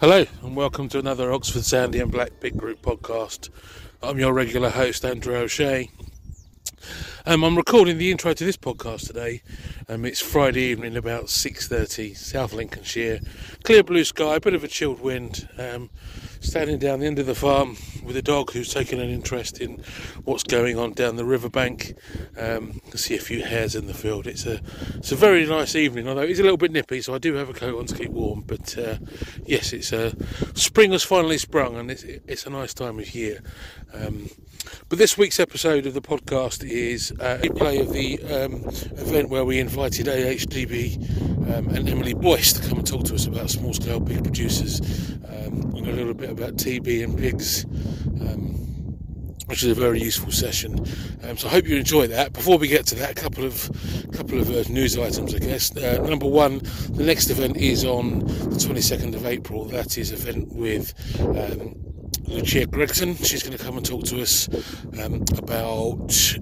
Hello, and welcome to another Oxford Sandy and Black Pig Group podcast. I'm your regular host, Andrew O'Shea. Um, I'm recording the intro to this podcast today. Um, it's Friday evening, about 6:30, South Lincolnshire. Clear blue sky, a bit of a chilled wind. Um, standing down the end of the farm with a dog who's taken an interest in what's going on down the riverbank. Um, can see a few hares in the field. It's a it's a very nice evening, although it's a little bit nippy, so I do have a coat on to keep warm. But uh, yes, it's a spring has finally sprung, and it's it's a nice time of year. Um, but this week's episode of the podcast is a replay of the um, event where we invited AHDB um, and Emily Boyce to come and talk to us about small scale pig producers um, and a little bit about TB and pigs. Um, which is a very useful session. Um, so I hope you enjoy that. Before we get to that, a couple of couple of uh, news items, I guess. Uh, number one, the next event is on the 22nd of April. That is event with um, Lucia Gregson. She's going to come and talk to us um, about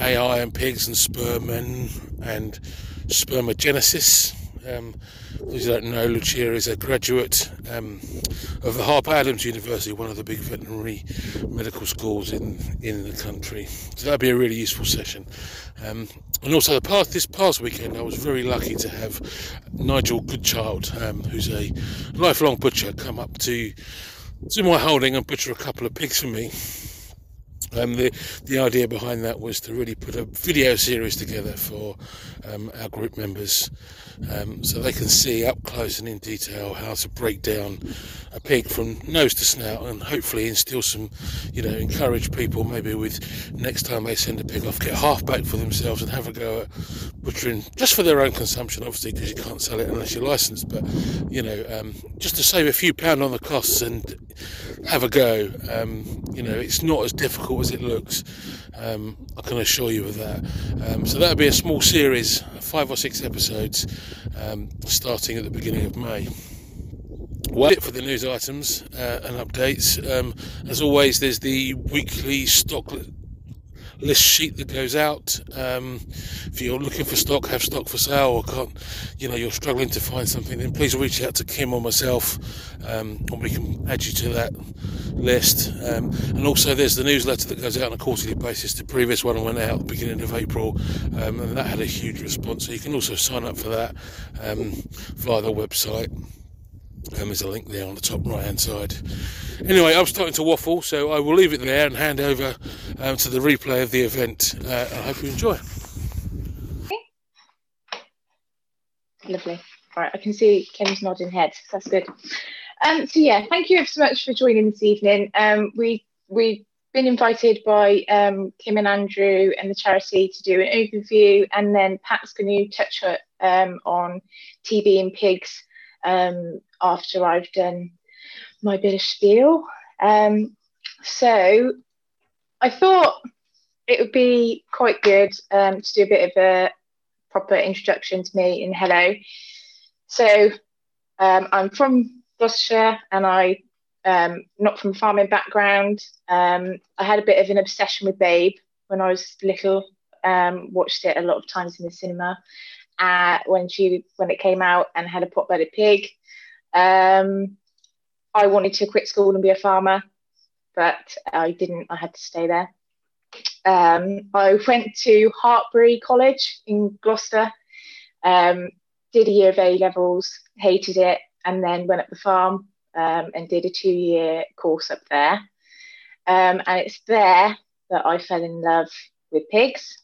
AI and pigs and sperm and, and spermogenesis. Um, those who don't know, Lucia is a graduate um, of the Harper Adams University, one of the big veterinary medical schools in, in the country. So that'll be a really useful session. Um, and also, the past, this past weekend, I was very lucky to have Nigel Goodchild, um, who's a lifelong butcher, come up to to my holding and butcher a couple of pigs for me. Um, the the idea behind that was to really put a video series together for um, our group members, um, so they can see up close and in detail how to break down a pig from nose to snout, and hopefully instill some, you know, encourage people maybe with next time they send a pig off, get half back for themselves and have a go at butchering just for their own consumption, obviously because you can't sell it unless you're licensed, but you know, um, just to save a few pound on the costs and have a go. Um, you know, it's not as difficult as it looks. Um, I can assure you of that. Um, so that'll be a small series, five or six episodes, um, starting at the beginning of May. Well, it for the news items uh, and updates. Um, as always, there's the weekly stock list sheet that goes out. Um, if you're looking for stock, have stock for sale, or can't, you know, you're struggling to find something, then please reach out to Kim or myself, um, and we can add you to that list. Um, and also, there's the newsletter that goes out on a quarterly basis. The previous one went out beginning of April, um, and that had a huge response. So you can also sign up for that um, via the website. Um, there's a link there on the top right hand side. Anyway, I'm starting to waffle, so I will leave it there and hand over um, to the replay of the event. Uh, I hope you enjoy. Lovely. All right, I can see Kim's nodding head. That's good. Um, so yeah, thank you so much for joining this evening. Um, we we've been invited by um, Kim and Andrew and the charity to do an overview, and then Pat's going to touch um, on TB and pigs um, after I've done my bit of spiel. Um, so I thought it would be quite good um, to do a bit of a proper introduction to me and hello. So um, I'm from Gloucestershire and I um, not from farming background. Um, I had a bit of an obsession with Babe when I was little. Um, watched it a lot of times in the cinema when she when it came out and had a pot-bellied pig. Um, I wanted to quit school and be a farmer, but I didn't. I had to stay there. Um, I went to Hartpury College in Gloucester, um, did a year of A levels, hated it, and then went up the farm um, and did a two year course up there. Um, and it's there that I fell in love with pigs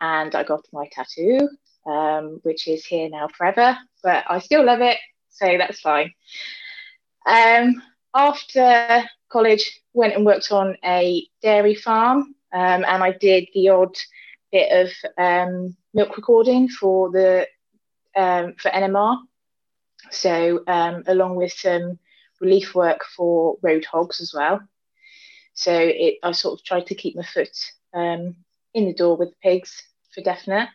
and I got my tattoo, um, which is here now forever, but I still love it, so that's fine. Um, after college, went and worked on a dairy farm, um, and I did the odd bit of um, milk recording for the um, for NMR. So um, along with some relief work for road hogs as well. So it, I sort of tried to keep my foot in the door with the pigs for definite.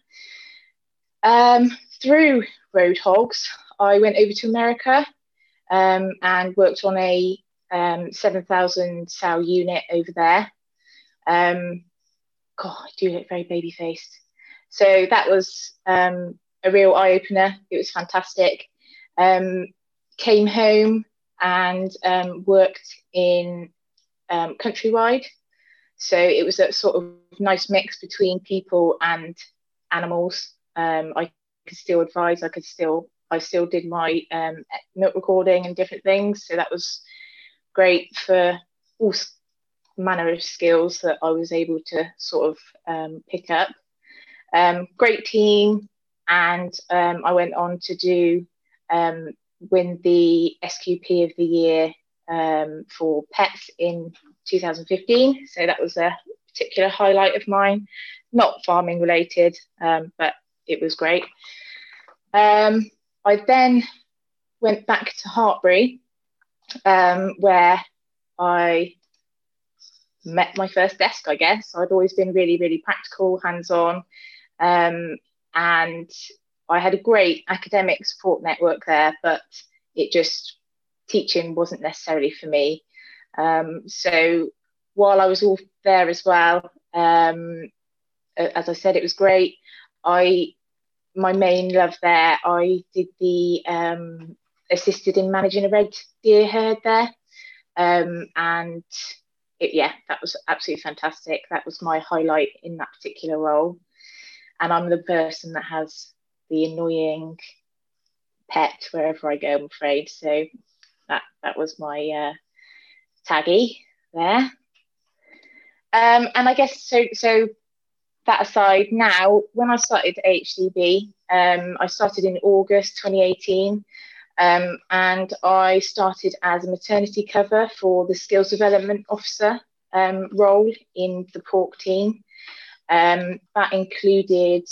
Through road hogs, I went over to America um, and worked on a um, 7,000 sow unit over there. Um, God, I do look very baby faced. So that was um, a real eye opener. It was fantastic. Um, came home and um, worked in um, countrywide. So it was a sort of nice mix between people and animals. Um, I could still advise. I could still. I still did my um, milk recording and different things. So that was great for all manner of skills that I was able to sort of um, pick up. Um, great team, and um, I went on to do um, win the SQP of the year um, for pets in 2015. So that was a particular highlight of mine, not farming related, but it was great. I then went back to Hartpury, where I met my first desk, I guess. I'd always been really, really practical, hands on. Um, and I had a great academic support network there, but it just, teaching wasn't necessarily for me. Um, so while I was all there as well, um, as I said, it was great. I, my main love there, I did the um, assisted in managing a red deer herd there. Um, and it, yeah, that was absolutely fantastic. That was my highlight in that particular role. And I'm the person that has the annoying pet wherever I go, I'm afraid. So that that was my uh, taggy there. Um, and I guess so. So that aside, now when I started HDB, um, I started in August 2018. Um, and I started as a maternity cover for the skills development officer um, role in the pork team. Um, that included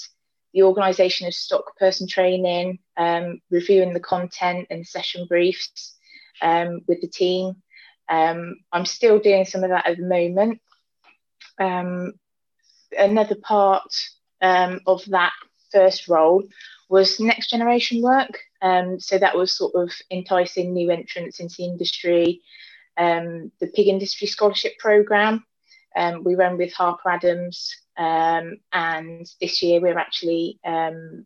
the organisation of stock person training, um, reviewing the content and session briefs um, with the team. Um, I'm still doing some of that at the moment. Another part of that first role was next generation work. Um, so that was sort of enticing new entrants into the industry. Um, the Pig Industry Scholarship Programme um, we run with Harper Adams, um, and this year we're actually um,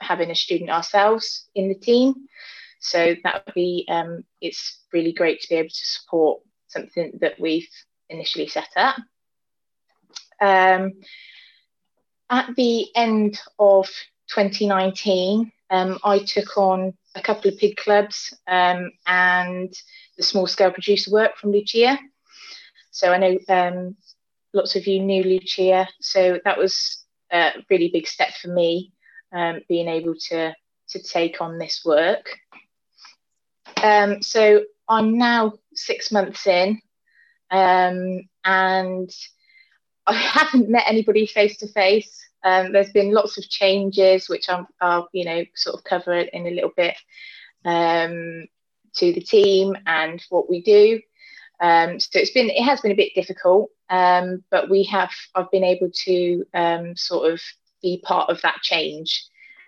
having a student ourselves in the team. So that would be um, it's really great to be able to support something that we've initially set up. Um, at the end of 2019, um, I took on a couple of pig clubs um, and the small scale producer work from Lucia. So I know um, lots of you knew Lucia, so that was a really big step for me, um, being able to to take on this work. Um, so I'm now six months in, and I haven't met anybody face to face. There's been lots of changes, which I'm, I'll, you know, sort of cover in a little bit um, to the team and what we do. Um, so it's been, it has been a bit difficult, um, but we have, I've been able to um, sort of be part of that change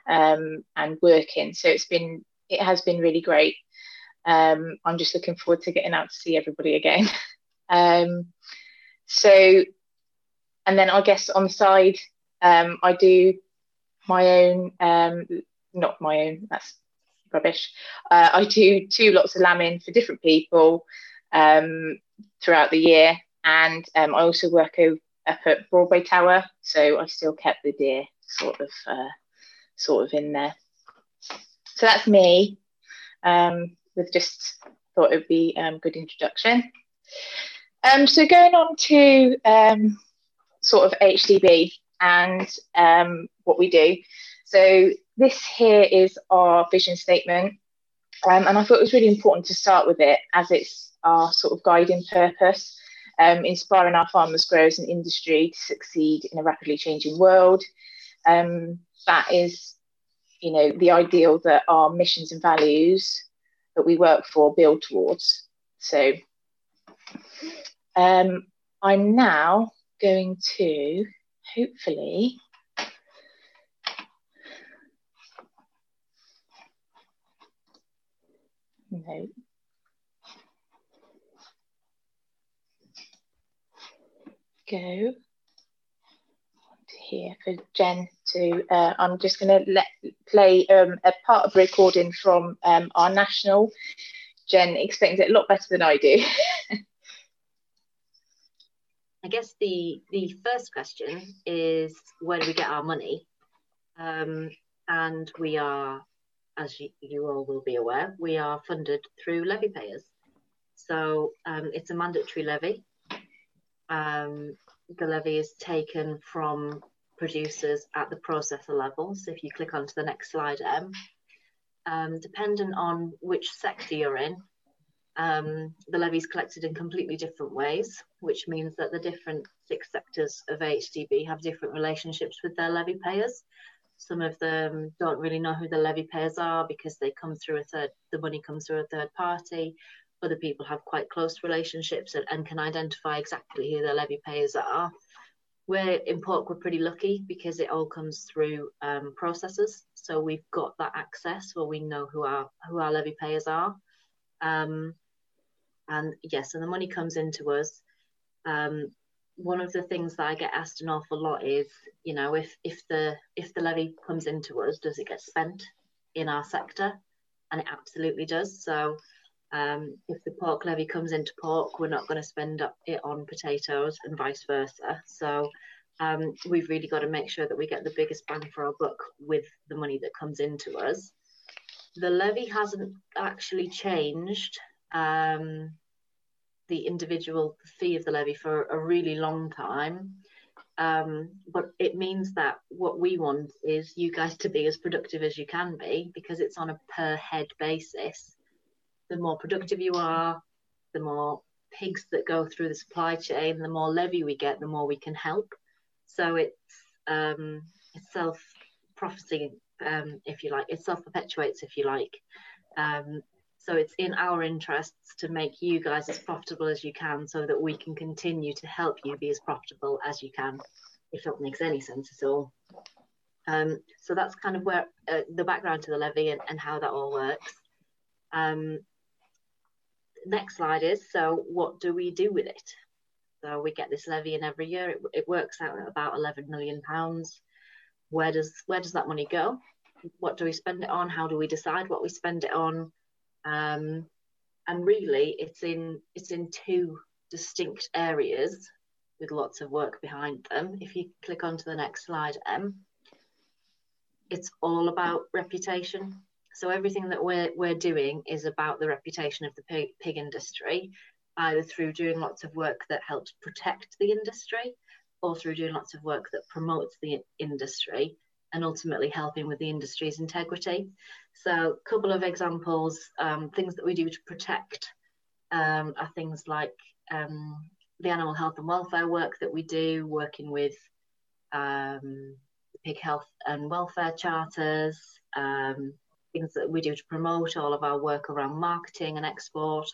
um, and working. So it's been, it has been really great. Um, I'm just looking forward to getting out to see everybody again. so, and then I guess on the side, um, I do my own, um, not my own, that's rubbish. Uh, I do two lots of lambing for different people um, throughout the year. And um, I also work up at Broadway Tower, so I still kept the deer sort of uh, sort of in there. So that's me. Um, with just thought it would be a um, good introduction. So going on to sort of HDB and um, what we do. So this here is our vision statement. Um, and I thought it was really important to start with it as it's our sort of guiding purpose, um, inspiring our farmers, growers, and industry to succeed in a rapidly changing world. Um, that is, you know, the ideal that our missions and values that we work for build towards. So um, I'm now going to hopefully no go here for Jen to, uh, I'm just going to let play um, a part of recording from um, our national Jen explains it a lot better than I do. I guess the the first question is where do we get our money? Um, and we are, as you, you, all will be aware, we are funded through levy payers. So um, it's a mandatory levy. Um, the levy is taken from producers at the processor level. So if you click onto the next slide, M, um, dependent on which sector you're in, um, the levy is collected in completely different ways, which means that the different six sectors of HDB have different relationships with their levy payers. Some of them don't really know who the levy payers are because they come through a third, the money comes through a third party. Other people have quite close relationships and, and can identify exactly who their levy payers are. We're in Pork, we're pretty lucky because it all comes through um. So we've got that access where we know who our who our levy payers are. Um, and yes, and the money comes into us. Um, one of the things that I get asked an awful lot is, you know, if if the if the levy comes into us, does it get spent in our sector? And it absolutely does. So um, if the pork levy comes into pork, we're not going to spend it on potatoes and vice versa. So um, we've really got to make sure that we get the biggest bang for our buck with the money that comes into us. The levy hasn't actually changed um, the individual fee of the levy for a really long time. Um, but it means that what we want is you guys to be as productive as you can be because it's on a per head basis. The more productive you are, the more pigs that go through the supply chain, the more levy we get, the more we can help. So it's um, it's self prophecy, um, if you like. It self perpetuates, if you like. Um, so it's in our interests to make you guys as profitable as you can so that we can continue to help you be as profitable as you can, if that makes any sense at all. Um, so that's kind of where uh, the background to the levy and, and how that all works. Um, next slide is, so what do we do with it? So we get this levy in every year. It, it works out at about 11 million pounds. Where does where does that money go? What do we spend it on? How do we decide what we spend it on? Um, and really, it's in it's in two distinct areas with lots of work behind them. If you click onto the next slide, M, it's all about reputation. So everything that we're we're doing is about the reputation of the pig, pig industry, either through doing lots of work that helps protect the industry, or through doing lots of work that promotes the industry and ultimately helping with the industry's integrity. So, a couple of examples, um, things that we do to protect um, are things like um, the animal health and welfare work that we do, working with um, pig health and welfare charters, um, things that we do to promote all of our work around marketing and export.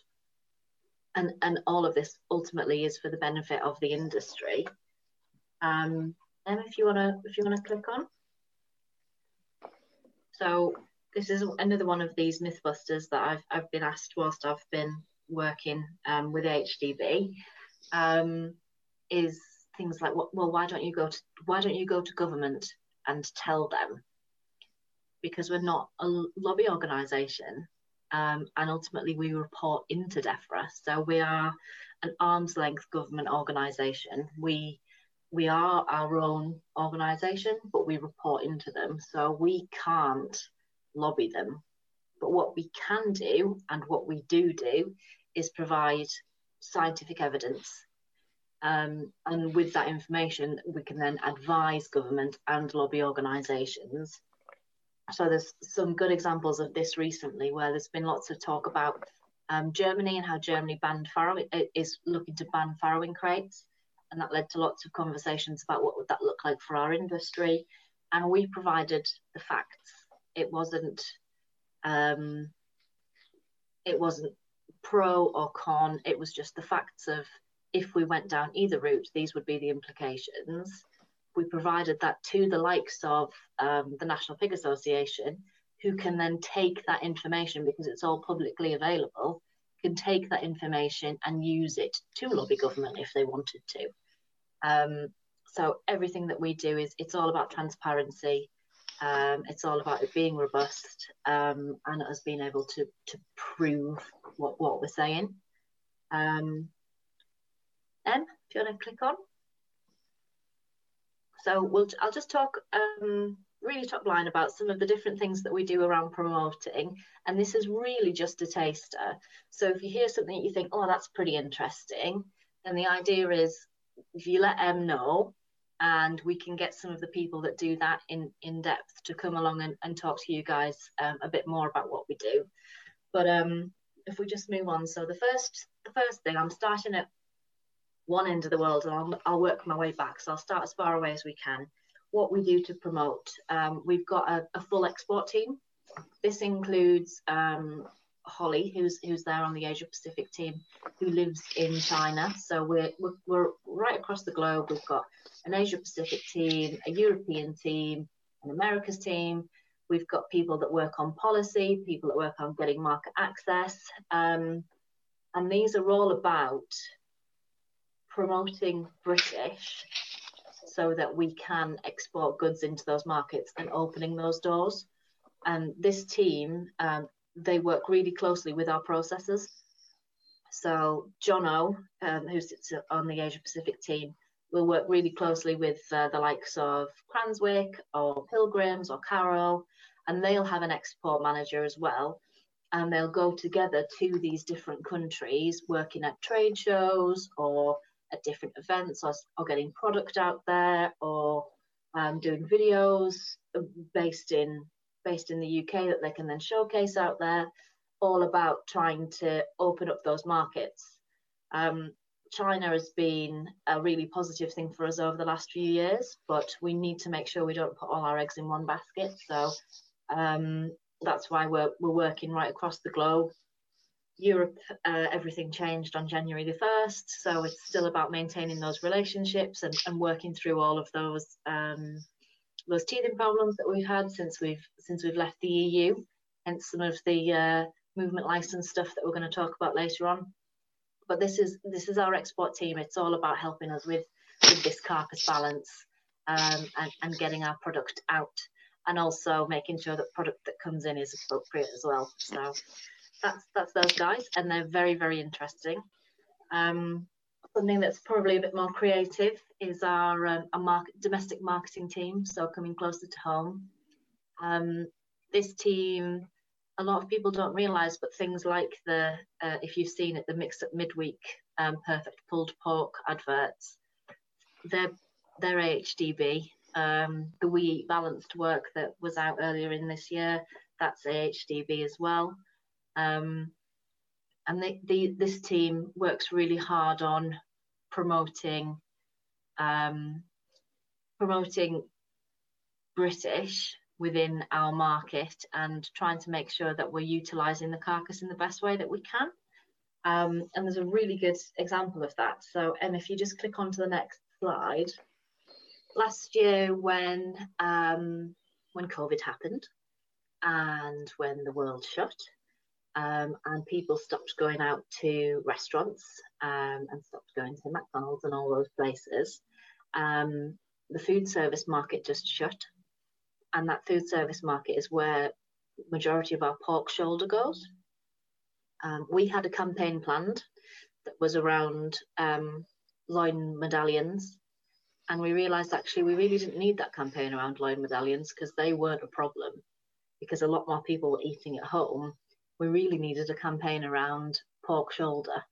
And, and all of this ultimately is for the benefit of the industry. Um, Emma, if you wanna if you wanna click on. So this is another one of these mythbusters that I've, I've been asked whilst I've been working um, with HDB um, is things like, well, why don't you go to why don't you go to government and tell them? Because we're not a lobby organisation, um, and ultimately we report into DEFRA. So we are an arm's length government organisation. We we are our own organisation, but we report into them. So we can't lobby them. But what we can do and what we do do is provide scientific evidence. Um, and with that information, we can then advise government and lobby organisations. So there's some good examples of this recently where there's been lots of talk about um, Germany and how Germany banned farrow is looking to ban farrowing crates and that led to lots of conversations about what would that look like for our industry. And we provided the facts. It wasn't um, it wasn't pro or con. It was just the facts of if we went down either route these would be the implications. We provided that to the likes of um, the national pig association who can then take that information because it's all publicly available can take that information and use it to lobby government if they wanted to. Um, so everything that we do is it's all about transparency. Um, it's all about it being robust um, and us being able to to prove what, what we're saying. Um, if you want to click on. So we'll, I'll just talk um, really top line about some of the different things that we do around promoting. And this is really just a taster. So if you hear something that you think, oh, that's pretty interesting, then the idea is if you let M know, and we can get some of the people that do that in, in depth to come along and, and talk to you guys um, a bit more about what we do. But um, if we just move on, so the first the first thing I'm starting at one end of the world and I'll, I'll work my way back. So I'll start as far away as we can. What we do to promote, um, we've got a, a, full export team. This includes um, Holly, who's who's there on the Asia Pacific team, who lives in China. So we're, we're, we're right across the globe. We've got an Asia Pacific team, a European team, an Americas team. We've got people that work on policy, people that work on getting market access. Um, and these are all about promoting British so that we can export goods into those markets and opening those doors. And this team, um, they work really closely with our processors. So Jono, um, who sits on the Asia Pacific team, will work really closely with uh, the likes of Cranswick or Pilgrims or Karro, and they'll have an export manager as well. And they'll go together to these different countries, working at trade shows or at different events or, or getting product out there or um, doing videos based in based in the UK that they can then showcase out there, all about trying to open up those markets. Um, China has been a really positive thing for us over the last few years, but we need to make sure we don't put all our eggs in one basket. So um, that's why we're, we're working right across the globe Europe, uh, everything changed on January the 1st. So it's still about maintaining those relationships and, and working through all of those um, those teething problems that we've had since we've since we've left the EU, and some of the uh, movement license stuff that we're going to talk about later on. But this is this is our export team. It's all about helping us with with this carcass balance um, and, and getting our product out, and also making sure that product that comes in is appropriate as well. So that's that's those guys, and they're very very interesting. Um, something that's probably a bit more creative is our um, a market, domestic marketing team, so coming closer to home. Um, this team, a lot of people don't realise, but things like the uh, if you've seen it, the mix up midweek um, perfect pulled pork adverts, they're they're AHDB. Um, the We Eat Balanced work that was out earlier in this year, that's AHDB as well. Um, and they, the, this team works really hard on promoting um, promoting British within our market and trying to make sure that we're utilising the carcass in the best way that we can. Um, and there's a really good example of that. So, and if you just click on to the next slide, last year when um, when COVID happened and when the world shut, um, and people stopped going out to restaurants um, and stopped going to McDonald's and all those places. Um, the food service market just shut, and that food service market is where majority of our pork shoulder goes. Um, we had a campaign planned that was around um, loin medallions, and we realised actually we really didn't need that campaign around loin medallions because they weren't a problem because a lot more people were eating at home we really needed a campaign around pork shoulder.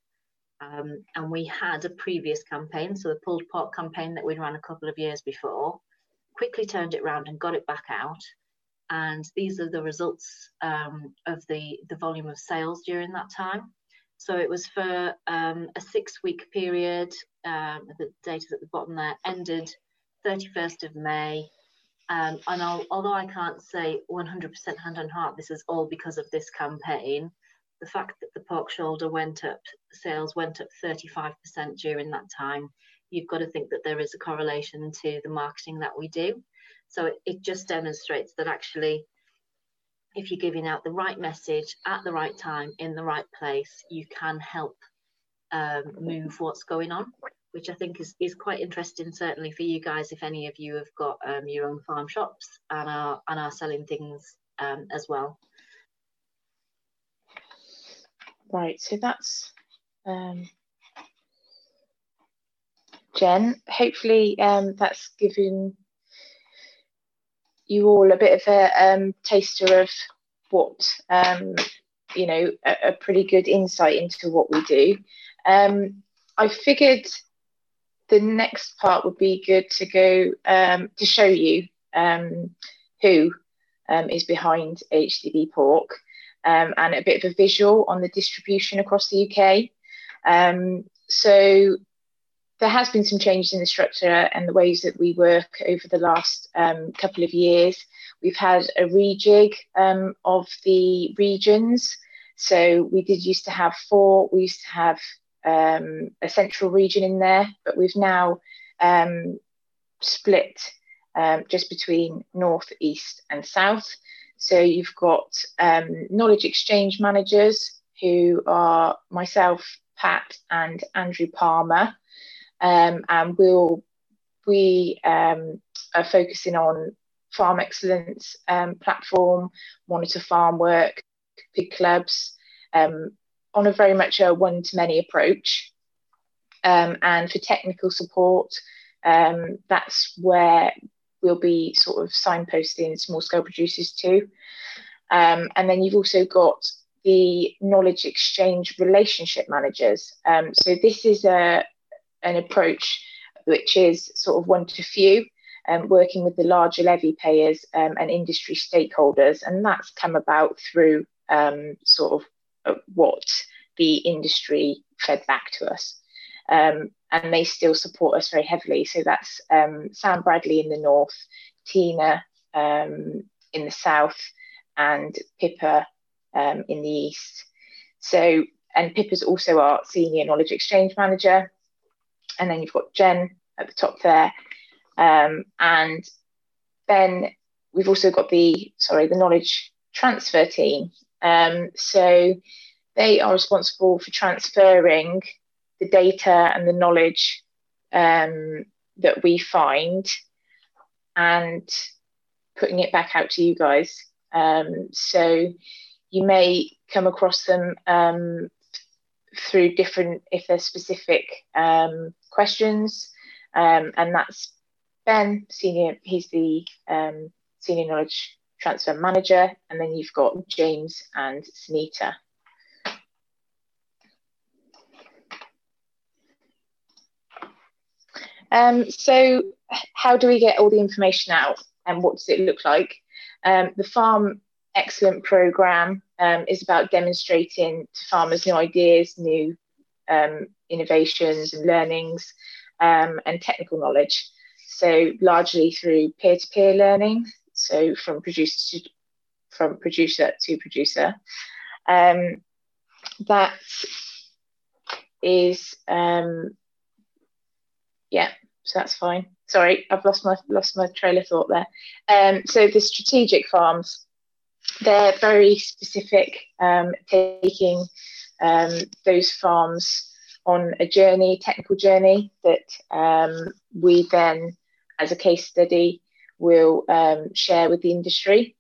Um, and we had a previous campaign, so the pulled pork campaign that we'd run a couple of years before, quickly turned it around and got it back out. And these are the results um, of the, the volume of sales during that time. So it was for um, a six week period. Um, the data's at the bottom there, ended 31st of May um, and I'll, although I can't say 100% hand on heart, this is all because of this campaign. The fact that the pork shoulder went up, sales went up 35% during that time, you've got to think that there is a correlation to the marketing that we do. So it, it just demonstrates that actually, if you're giving out the right message at the right time in the right place, you can help um, move what's going on which I think is, is quite interesting, certainly for you guys, if any of you have got um, your own farm shops and are, and are selling things um, as well. Right, so that's um, Jen. Hopefully um, that's given you all a bit of a um, taster of what, um, you know, a, a, pretty good insight into what we do. I figured the next part would be good to go um, to show you um, who um, is behind HDB Pork um, and a bit of a visual on the distribution across the UK. Um, so there has been some changes in the structure and the ways that we work over the last couple of years. We've had a rejig of the regions. So we did used to have four. We used to have um, a central region in there, but we've now um, split um, just between north, east, and south. So you've got um, knowledge exchange managers who are myself, Pat, and Andrew Palmer, um, and we'll we um, are focusing on farm excellence platform, monitor farm work, pig clubs, um, on a very much a one to many approach. Um, and for technical support, um, that's where we'll be sort of signposting small scale producers too. Um, and then you've also got the knowledge exchange relationship managers. Um, so this is a an approach which is sort of one to few, um, working with the larger levy payers um, and industry stakeholders, and that's come about through sort of what the industry fed back to us. Um, and they still support us very heavily. So that's um, Sam Bradley in the north, Tina um, in the south, and Pippa um, in the east. So, and Pippa's also our senior knowledge exchange manager. And then you've got Jen at the top there. Um, and Ben, we've also got the, sorry, the knowledge transfer team. Um, so they are responsible for transferring the data and the knowledge um, that we find and putting it back out to you guys. Um, so you may come across them um, through different, if they're specific um, questions, um, and that's Ben, senior. He's the um, senior knowledge transfer manager, and then you've got James and Sunita. Um, so how do we get all the information out and what does it look like? Um, the Farm Excellence program um, is about demonstrating to farmers new ideas, new um, innovations and learnings um, and technical knowledge. So largely through peer-to-peer learning, so from producer to, from producer to producer. Um, that is um, yeah, so that's fine. Sorry, I've lost my lost my trail of thought there. Um, so the strategic farms, they're very specific, um, taking um, those farms on a journey, technical journey that um, we then, as a case study, will um, share with the industry.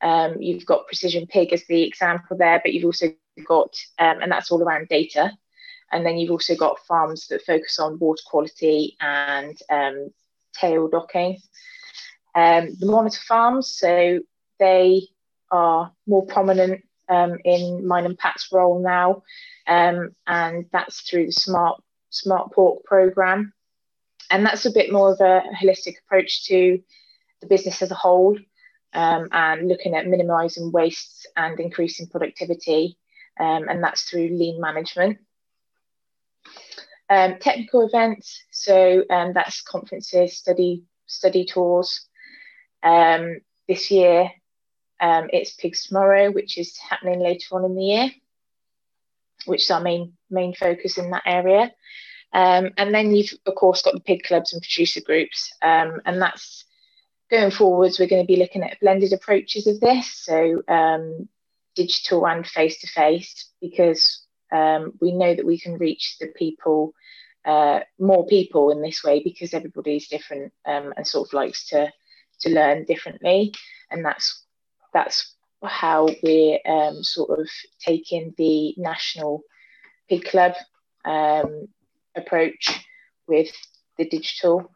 Um, you've got Precision Pig as the example there, but you've also got, and that's all around data. And then you've also got farms that focus on water quality and um, tail docking. Um, the monitor farms, so they are more prominent um, in mine and Pat's role now, um, and that's through the Smart Smart Pork program, and that's a bit more of a holistic approach to the business as a whole, um, and looking at minimising wastes and increasing productivity, um, and that's through lean management. Um, technical events, so um, that's conferences, study study tours. Um, this year, um, it's Pigs Tomorrow, which is happening later on in the year, which is our main main focus in that area. Um, and then you've of course got the pig clubs and producer groups, um, and that's going forwards. We're going to be looking at blended approaches of this, so digital and face to face, because um, we know that we can reach the people uh, more people in this way because everybody's different um, and sort of likes to to learn differently, and that's that's how we're um, sort of taking the national pig club um, approach with the digital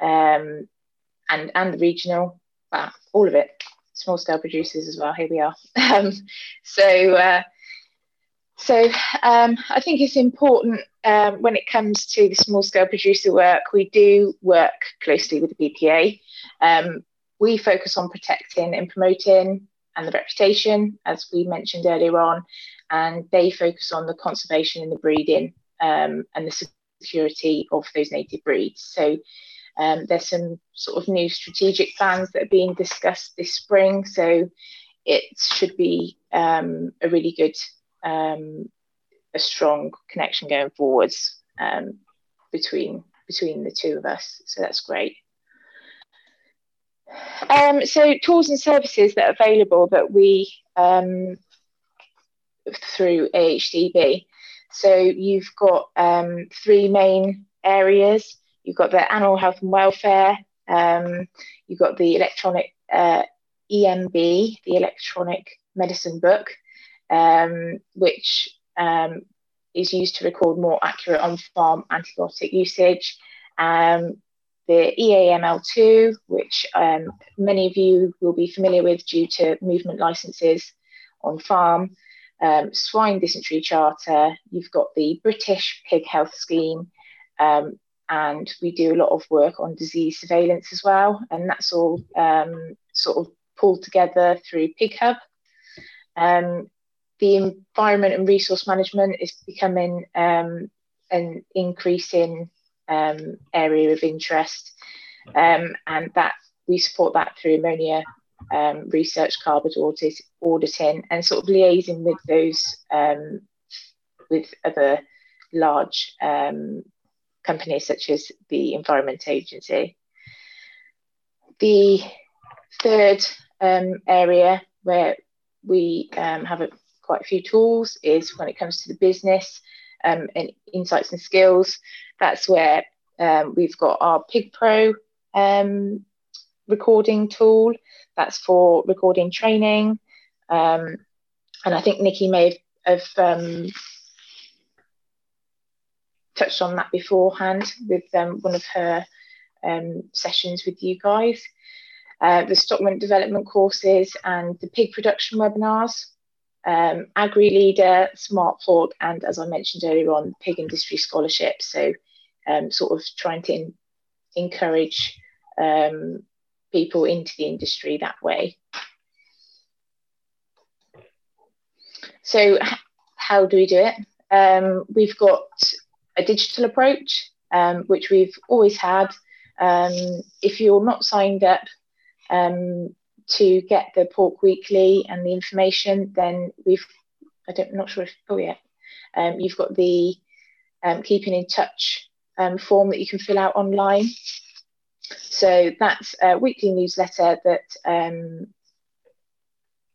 um, and and the regional, well, all of it, small scale producers as well. Here we are. Um, so. Uh, so um, I think it's important um, when it comes to the small scale producer work, we do work closely with the BPA. Um, we focus on protecting and promoting and the reputation, as we mentioned earlier on, and they focus on the conservation and the breeding um, and the security of those native breeds. So um, there's some sort of new strategic plans that are being discussed this spring. So it should be um, a really good um, a strong connection going forwards um, between between the two of us. So that's great. Um, so tools and services that are available that we um, through AHDB. So you've got um, three main areas. You've got the animal health and welfare. Um, you've got the electronic uh, EMB, the electronic medicine book, um, which um, is used to record more accurate on farm antibiotic usage. Um, the EAML2, which um, many of you will be familiar with due to movement licenses on farm, um, swine dysentery charter, you've got the British Pig Health Scheme, um, and we do a lot of work on disease surveillance as well, and that's all um, sort of pulled together through Pig Hub. Um, the environment and resource management is becoming um, an increasing um, area of interest, and that we support that through ammonia um, research, carbon audit, auditing, and sort of liaising with those um, with other large um, companies such as the Environment Agency. The third area where we have a quite a few tools is when it comes to the business um, and insights and skills. That's where um, we've got our Pig Pro um, recording tool. That's for recording training. Um, and I think Nikki may have, have um, touched on that beforehand with um, one of her sessions with you guys. Uh, the stockman development courses and the pig production webinars um, Agri Leader, Smart Pork, and as I mentioned earlier on, Pig Industry Scholarship. So, um, sort of trying to in, encourage um, people into the industry that way. So, how do we do it? Um, we've got a digital approach, um, which we've always had. Um, if you're not signed up, um, to get the pork weekly and the information, then we've I don't, I'm not sure if oh yeah, um, you've got the um, keeping in touch form that you can fill out online. So that's a weekly newsletter that um,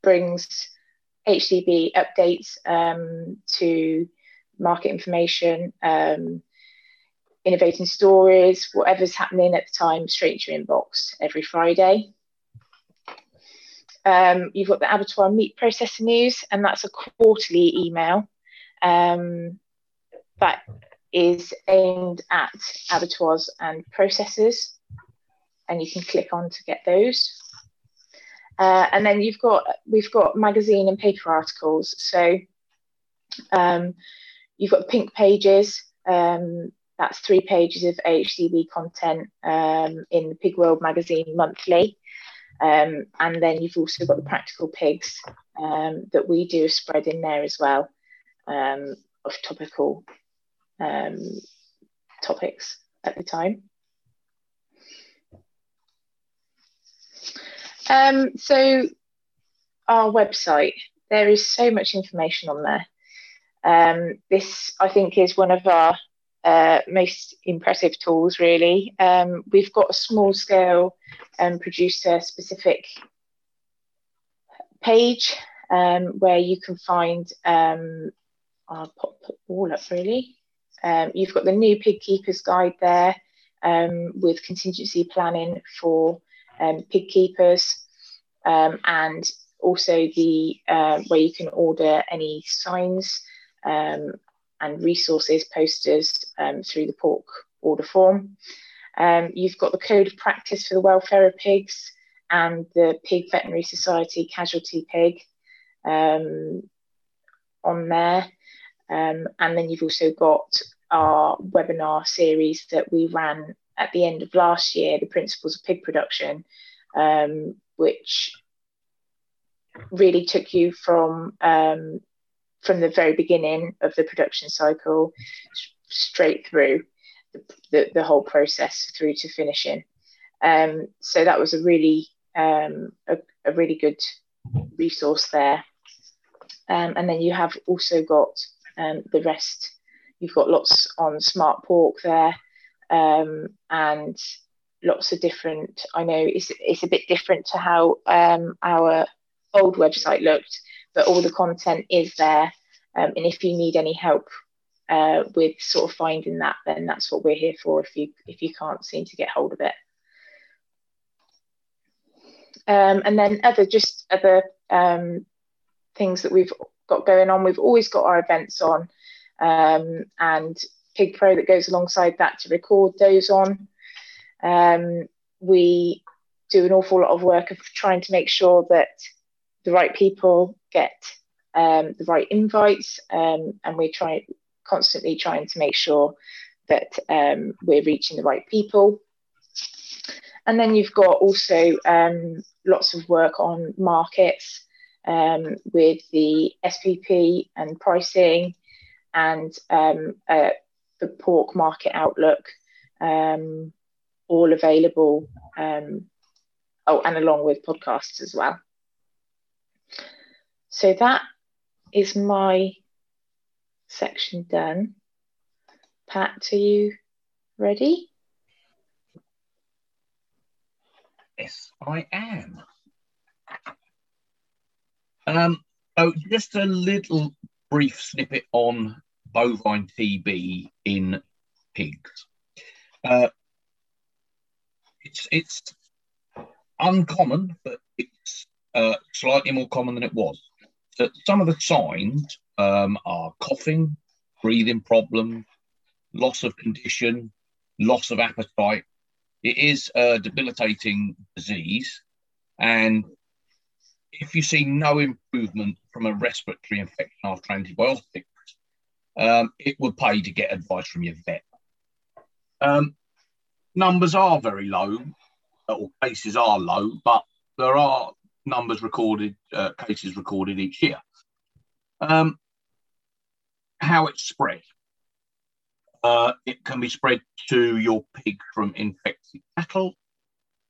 brings HDB updates um, to market information, um, innovating stories, whatever's happening at the time, straight to your inbox every Friday. Um, you've got the abattoir meat processor news, and that's a quarterly email um, that is aimed at abattoirs and processors, and you can click on to get those. Uh, and then you've got we've got magazine and paper articles. So um, you've got pink pages. Um, that's three pages of HDB content um, in the Pig World magazine monthly. Um, and then you've also got the practical pigs um, that we do spread in there as well um, of topical topics at the time. Um, so our website, there is so much information on there. Um, this, I think, is one of our uh, most impressive tools, really. Um, we've got a small scale um, producer specific page um, where you can find, um, I'll pop all up really. Um, you've got the new pig keepers guide there um, with contingency planning for um, pig keepers um, and also the uh, where you can order any signs um, and resources posters um, through the pork order form. Um, you've got the code of practice for the welfare of pigs and the Pig Veterinary Society casualty pig um, on there. And then you've also got our webinar series that we ran at the end of last year, the Principles of Pig Production, um, which really took you from um, from the very beginning of the production cycle straight through the, the, the whole process through to finishing. Um, so that was a really um, a, a, really good resource there. Um, and then you have also got um, the rest. You've got lots on Smart Pork there, um, and lots of different. I know it's it's a bit different to how um, our old website looked, but all the content is there. Um, and if you need any help uh, with sort of finding that, then that's what we're here for. If you if you can't seem to get hold of it, um, and then other just other um, things that we've got going on. We've always got our events on, um, and Pig Pro that goes alongside that to record those on. Um, we do an awful lot of work of trying to make sure that the right people get um, the right invites, um, and we're trying constantly trying to make sure that um, we're reaching the right people. And then you've got also um, lots of work on markets um, with the SPP and pricing and um, uh, the pork market outlook, all available. oh, and along with podcasts as well. So that is my section done. Pat, are you ready? Yes, I am. Um, so just a little brief snippet on bovine TB in pigs. Uh, it's it's uncommon, but it's uh, slightly more common than it was some of the signs um, are coughing, breathing problems, loss of condition, loss of appetite. It is a debilitating disease. And if you see no improvement from a respiratory infection after antibiotics, um, it would pay to get advice from your vet. Um, numbers are very low, or cases are low, but there are numbers recorded, uh, cases recorded each year. Um, how it's spread. Uh, it can be spread to your pig from infected cattle,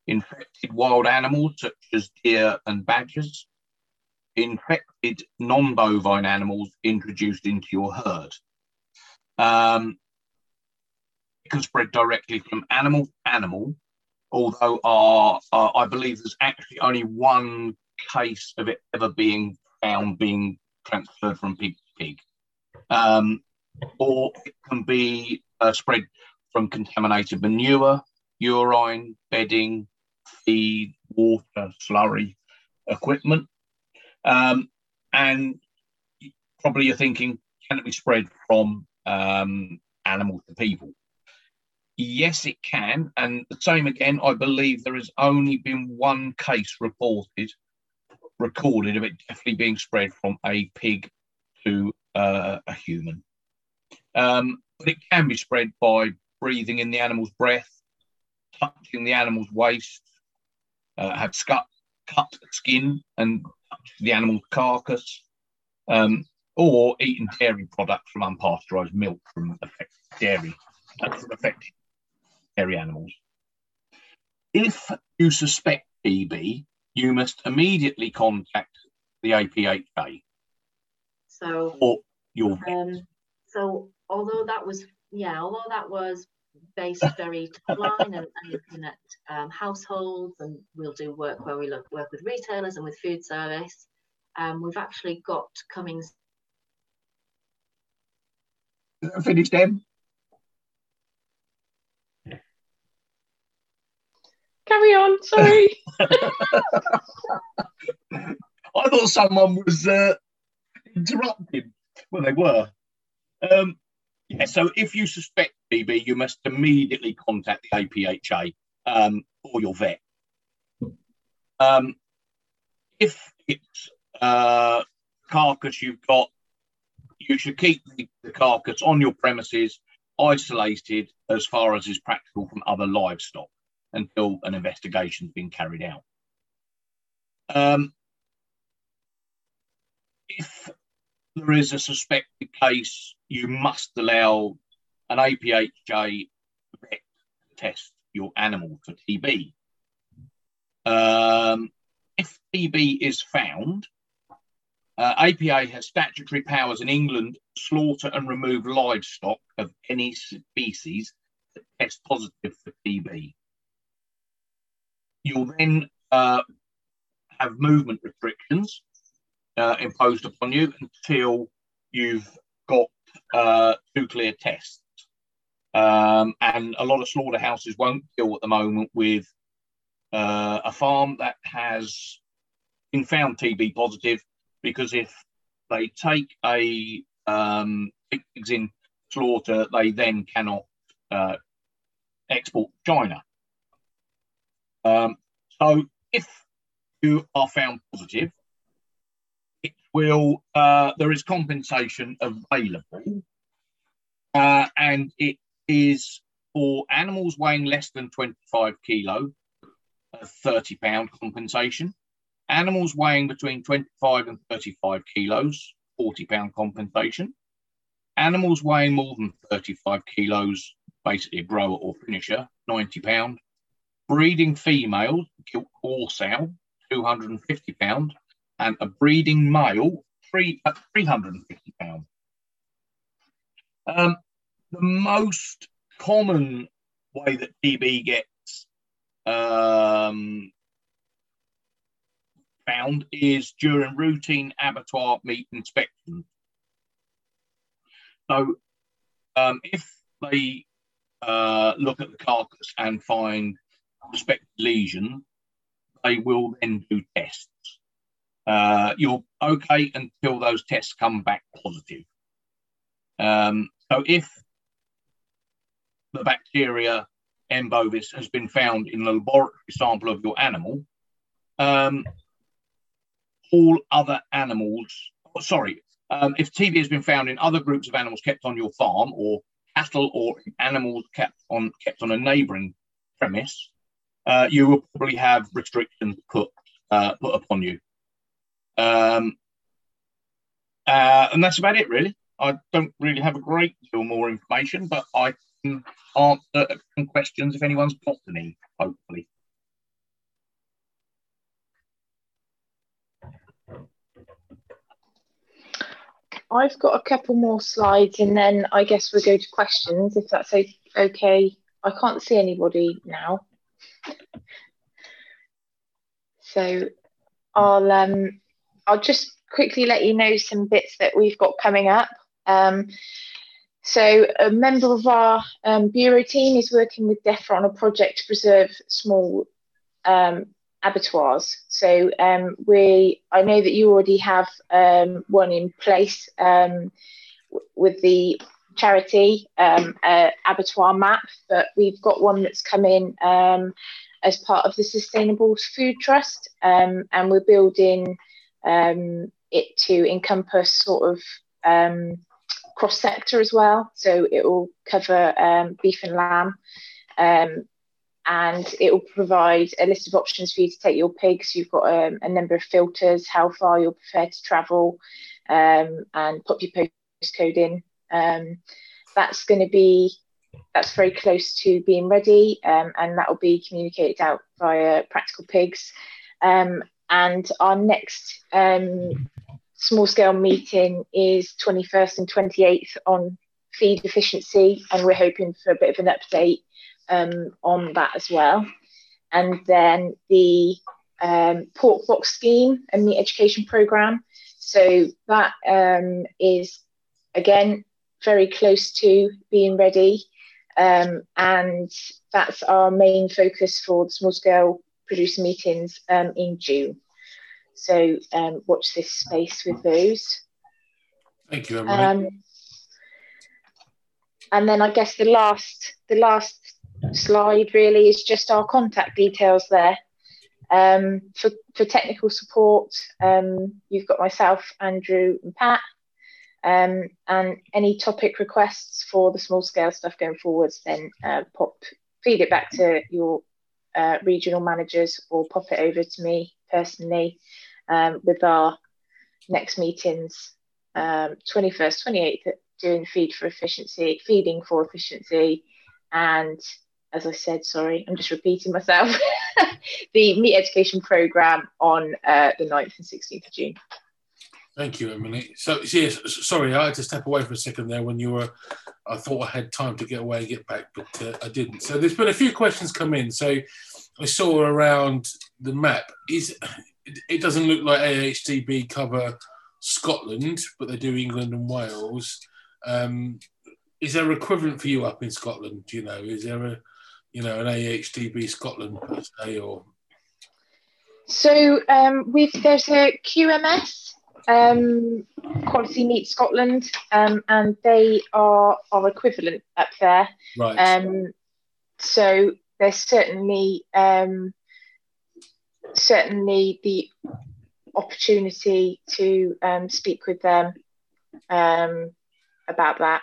infected wild animals such as deer and badgers, infected non bovine animals introduced into your herd. Um, it can spread directly from animal to animal although our, our, I believe there's actually only one case of it ever being found being transferred from pig to pig. Um, or it can be uh, spread from contaminated manure, urine, bedding, feed, water, slurry, equipment. Um, and probably you're thinking, can it be spread from um, animals to people? Yes, it can. And the same again, I believe there has only been one case reported, recorded of it definitely being spread from a pig to uh, a human. Um, but it can be spread by breathing in the animal's breath, touching the animal's waste, uh, have scut, cut skin and the animal carcass, um, or eating dairy products from unpasteurized milk from affected dairy, uh, affected dairy animals. If you suspect TB, you must immediately contact the APHA. So, or your um, so although that was yeah, although that was based very top line and, and looking at um, households and we'll do work where we look work with retailers and with food service. Um, we've actually got coming finished in. carry on sorry. I thought someone was uh, interrupting. Well they were. Um, yeah so if you suspect TB, you must immediately contact the APHA um, or your vet. Um, if it's uh, carcass you've got, you should keep the, the carcass on your premises isolated as far as is practical from other livestock until an investigation's been carried out. Um, if there is a suspected case, you must allow an APHA vet test your animal for TB. Um, if TB is found, uh, APHA has statutory powers in England slaughter and remove livestock of any species that test positive for TB. You'll then uh, have movement restrictions uh, imposed upon you until you've got uh, two clear tests. Um, and a lot of slaughterhouses won't deal at the moment with uh, a farm that has been found TB positive because if they take a um, pigs in slaughter, they then cannot uh, export China. Um, so if you are found positive, it will uh, there is compensation available, uh, and it is for animals weighing less than 25 kilo, a 30 pound compensation. Animals weighing between 25 and 35 kilos, 40 pound compensation. Animals weighing more than 35 kilos, basically a grower or finisher, 90 pound. Breeding female, gilt or sow, 250 pound. And a breeding male, three, uh, 350 pound. Um, the most common way that TB gets um, found is during routine abattoir meat inspection. So, um, if they uh, look at the carcass and find suspected lesion, they will then do tests. Uh, you're okay until those tests come back positive. Um, so, if the bacteria M. bovis has been found in the laboratory sample of your animal, um, all other animals, oh, sorry, um, if TB has been found in other groups of animals kept on your farm or cattle or animals kept on kept on a neighbouring premise, uh, you will probably have restrictions put uh, put upon you. Um, uh, and that's about it, really. I don't really have a great deal more information, but I answer some questions if anyone's got any, hopefully. I've got a couple more slides and then I guess we'll go to questions if that's okay. I can't see anybody now. So I'll um I'll just quickly let you know some bits that we've got coming up. Um, so a member of our um, bureau team is working with DEFRA on a project to preserve small um, abattoirs. So um, we, I know that you already have um, one in place um, w- with the charity uh, abattoir map, but we've got one that's come in as part of the Sustainable Food Trust, and we're building it to encompass sort of cross sector as well. So it will cover beef and lamb. Um, and it will provide a list of options for you to take your pigs. You've got um, a number of filters, how far you're prepared to travel, um, and pop your postcode in. Um, that's going to be that's very close to being ready, um, and that will be communicated out via Practical Pigs. Um, and our next um, small scale meeting is 21st and 28th on feed efficiency, and we're hoping for a bit of an update um, on that as well. And then the um, pork box scheme and the education program. So that um, is again very close to being ready. Um, and that's our main focus for the small scale producer meetings um, in June. So um, watch this space with those. Thank you, Emily. Um, and then I guess the last the last slide really is just our contact details there. Um, for, for technical support, um, you've got myself, Andrew, and Pat. Um, and any topic requests for the small scale stuff going forwards, then uh, pop feed it back to your uh, regional managers or pop it over to me personally um, with our next meetings, um, 21st, 28th, doing feed for efficiency, feeding for efficiency, and as I said, sorry, I'm just repeating myself, the meat education program on uh, the 9th and 16th of June. Thank you, Emily. So, yes, sorry, I had to step away for a second there when you were. I thought I had time to get away and get back, but uh, I didn't. So, there's been a few questions come in. So, I saw around the map. Is it doesn't look like AHDB cover Scotland, but they do England and Wales. Um, is there equivalent for you up in Scotland? Do you know? Is there a, you know, an AHDB Scotland per se, or? So um, we've there's a QMS um, Quality Meat Scotland, um, and they are are equivalent up there. Right. Um, so there's certainly um, certainly the opportunity to um, speak with them um, about that.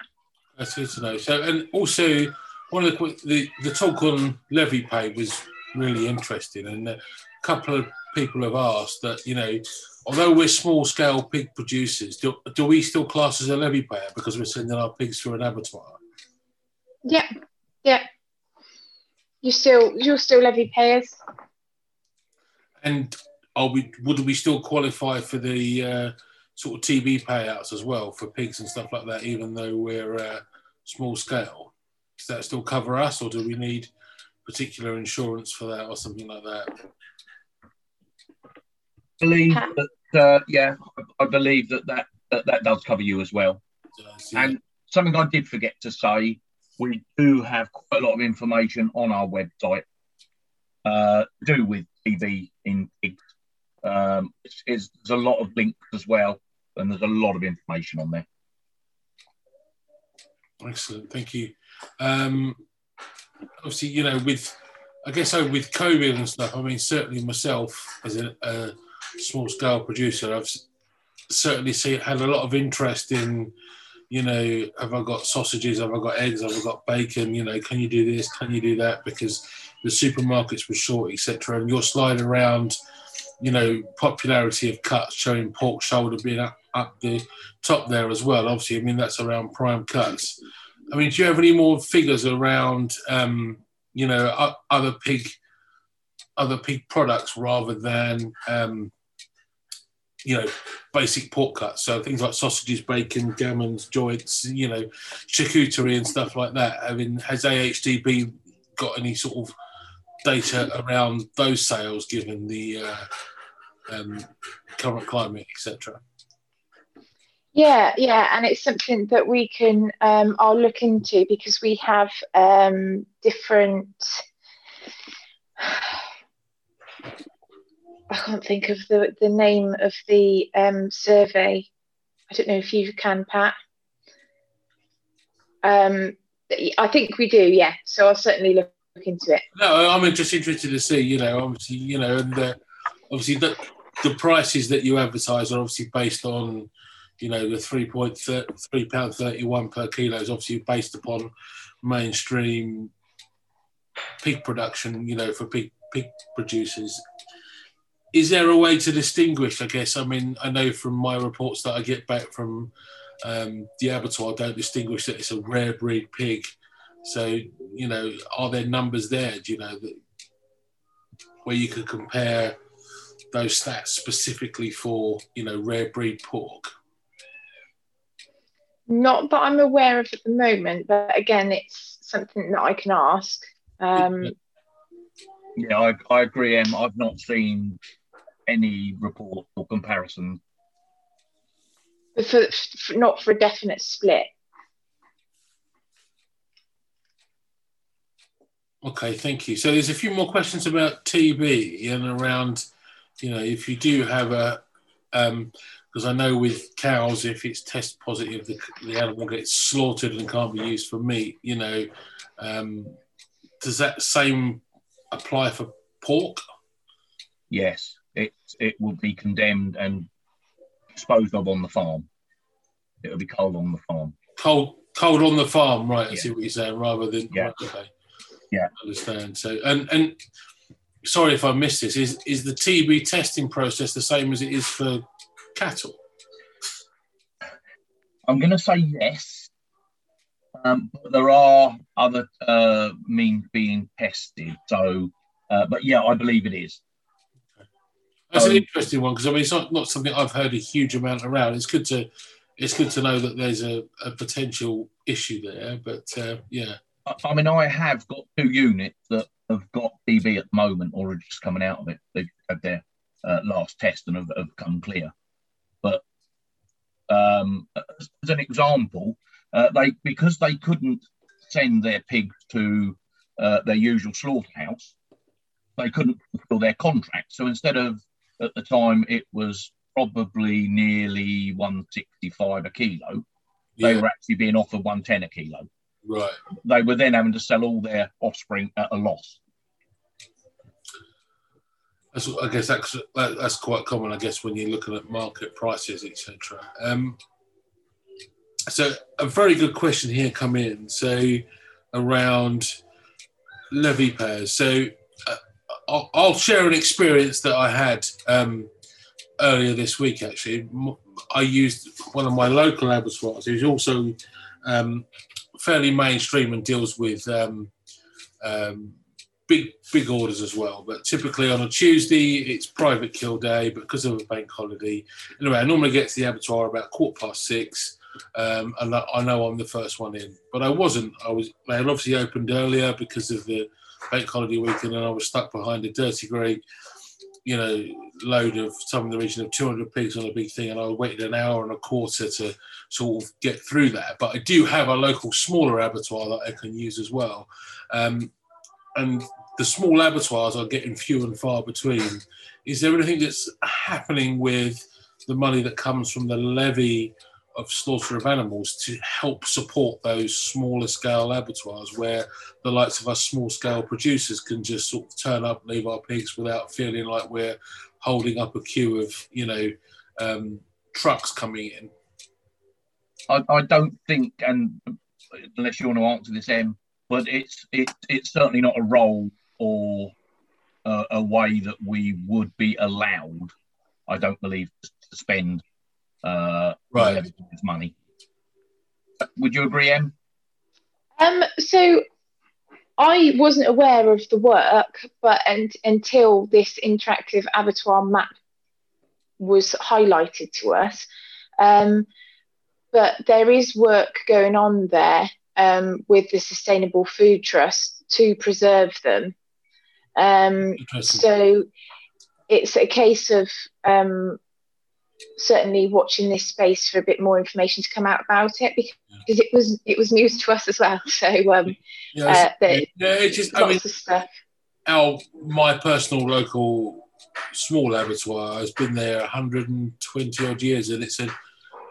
That's good to know. So, and also one of the the, the talk on levy pay was really interesting, and a couple of people have asked that you know although we're small scale pig producers, do, do we still class as a levy payer because we're sending our pigs through an abattoir? Yeah, yeah. You still you're still levy payers. And are we would we still qualify for the uh, sort of TB payouts as well for pigs and stuff like that, even though we're uh, small scale? Does that still cover us, or do we need particular insurance for that or something like that? believe that, uh, yeah, I, believe that that, that that does cover you as well. And something I did forget to say, we do have quite a lot of information on our website uh, do with TB in pigs. Um, it's, it's, there's a lot of links as well, and there's a lot of information on there. Excellent, thank you. Um, obviously, you know, with I guess so with COVID and stuff. I mean, certainly myself as a, a small scale producer, I've certainly seen had a lot of interest in, you know, have I got sausages? Have I got eggs? Have I got bacon? You know, can you do this? Can you do that? Because the supermarkets were short, etc. And you're sliding around, you know, popularity of cuts showing pork shoulder being up, up the top there as well. Obviously, I mean that's around prime cuts. I mean, do you have any more figures around, um, you know, other pig, other pig products rather than um, you know, basic pork cuts. So things like sausages, bacon, gammons, joints, you know, charcuterie and stuff like that. I mean, has AHDB got any sort of data around those sales given the uh, um, current climate, etc.? Yeah, yeah, and it's something that we can um, I'll look into because we have um, different I can't think of the, the name of the um, survey. I don't know if you can, Pat. Um, I think we do, yeah. So I'll certainly look, look into it. No, I'm just interested to see, you know, obviously, you know, and uh, obviously the, the prices that you advertise are obviously based on, you know, the three point three pound thirty one per kilo is obviously based upon mainstream pig production, you know, for pig pig producers is there a way to distinguish? I guess I mean I know from my reports that I get back from um, the abattoir, I don't distinguish that it's a rare breed pig. So you know, are there numbers there? Do you know that where you could compare those stats specifically for you know rare breed pork? Not that I'm aware of at the moment, but again, it's something that I can ask. Um, yeah, I, I agree, Em. I've not seen any report or comparison. For, for, not for a definite split. Okay, thank you. So there's a few more questions about TB and around, you know, if you do have a, because I know with cows, if it's test positive, the, the animal gets slaughtered and can't be used for meat. You know, um, does that same apply for pork? Yes, it it will be condemned and disposed of on the farm. It will be cold on the farm. Cold, cold on the farm, right? I Yeah. see what you're saying, rather than Yeah. right, okay. Yeah. I understand. So, and and sorry if I missed this. Is is the TB testing process the same as it is for cattle? I'm going to say yes, um, but there are other uh, means being tested. So, uh, but yeah, I believe it is. That's an interesting one because I mean it's not, not something I've heard a huge amount around. It's good to it's good to know that there's a, a potential issue there. But uh, yeah, I, I mean, I have got two units that have got TB at the moment or are just coming out of it. They've had their uh, last test and have, have come clear. But um, as, an example, uh, they because they couldn't send their pigs to uh, their usual slaughterhouse, they couldn't fulfill their contract. So instead of at the time it was probably nearly 165 a kilo, they were actually being offered 110 a kilo right. they were then having to sell all their offspring at a loss. That's, I guess that's that, that's quite common. I guess when you're looking at market prices, etc. Um, so a very good question here come in. So around levy pairs. So uh, I'll, I'll share an experience that I had um, earlier this week. Actually, I used one of my local abattoirs, who's also um, fairly mainstream and deals with um, um, big big orders as well. But typically on a Tuesday, it's private kill day, because of a bank holiday, anyway, I normally get to the abattoir about quarter past six, um, and I I know I'm the first one in. But I wasn't. I was. They had obviously opened earlier because of the bank holiday weekend, and I was stuck behind a dirty grey, you know, load of some in the region of 200 pigs on a big thing, and I waited an hour and a quarter to sort of get through that. But I do have a local smaller abattoir that I can use as well. Um, and the small abattoirs are getting few and far between. Is there anything that's happening with the money that comes from the levy of slaughter of animals to help support those smaller scale abattoirs where the likes of us small scale producers can just sort of turn up and leave our pigs without feeling like we're holding up a queue of, you know, um, trucks coming in? I, I don't think, and unless you want to answer this, Em, but it's it, it's certainly not a role or a way that we would be allowed. I don't believe to spend uh, Right. levies money. Would you agree, Em? Um, so I wasn't aware of the work, but and, until this interactive abattoir map was highlighted to us. Um, but there is work going on there um, with the Sustainable Food Trust to preserve them. Um, so it's a case of um, certainly watching this space for a bit more information to come out about it because it was it was news to us as well. So um, yeah, uh, it's- there- yeah, it's just, I mean, our my personal local small abattoir has been there 120 odd years, and it's a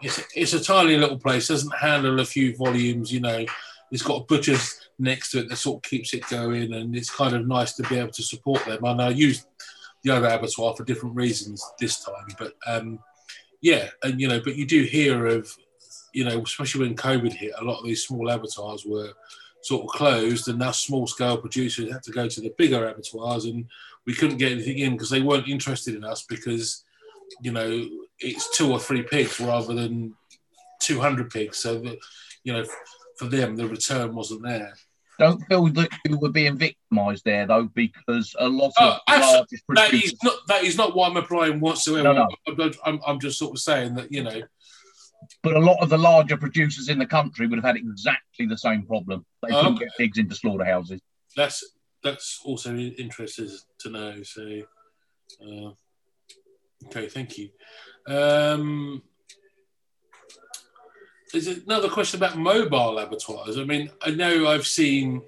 it's a, it's a tiny little place. Doesn't handle a few volumes, you know. It's got a butcher's next to it that sort of keeps it going, and it's kind of nice to be able to support them. And I used the other abattoir for different reasons this time, but um, yeah, and you know, but you do hear of, you know, especially when COVID hit, a lot of these small abattoirs were sort of closed, and now small scale producers had to go to the bigger abattoirs, and we couldn't get anything in because they weren't interested in us because, you know, it's two or three pigs rather than 200 pigs. So that, you know, for them, the return wasn't there. Don't feel that you were being victimised there, though, because a lot Oh, of largest That producers. is not that is not what I'm applying whatsoever. No, no. I'm, I'm, just sort of saying that you know, But a lot of the larger producers in the country would have had exactly the same problem. They couldn't get pigs into slaughterhouses. that's that's also interesting to know. So, uh, okay, thank you. Um, there's another question about mobile abattoirs. I mean, I know I've seen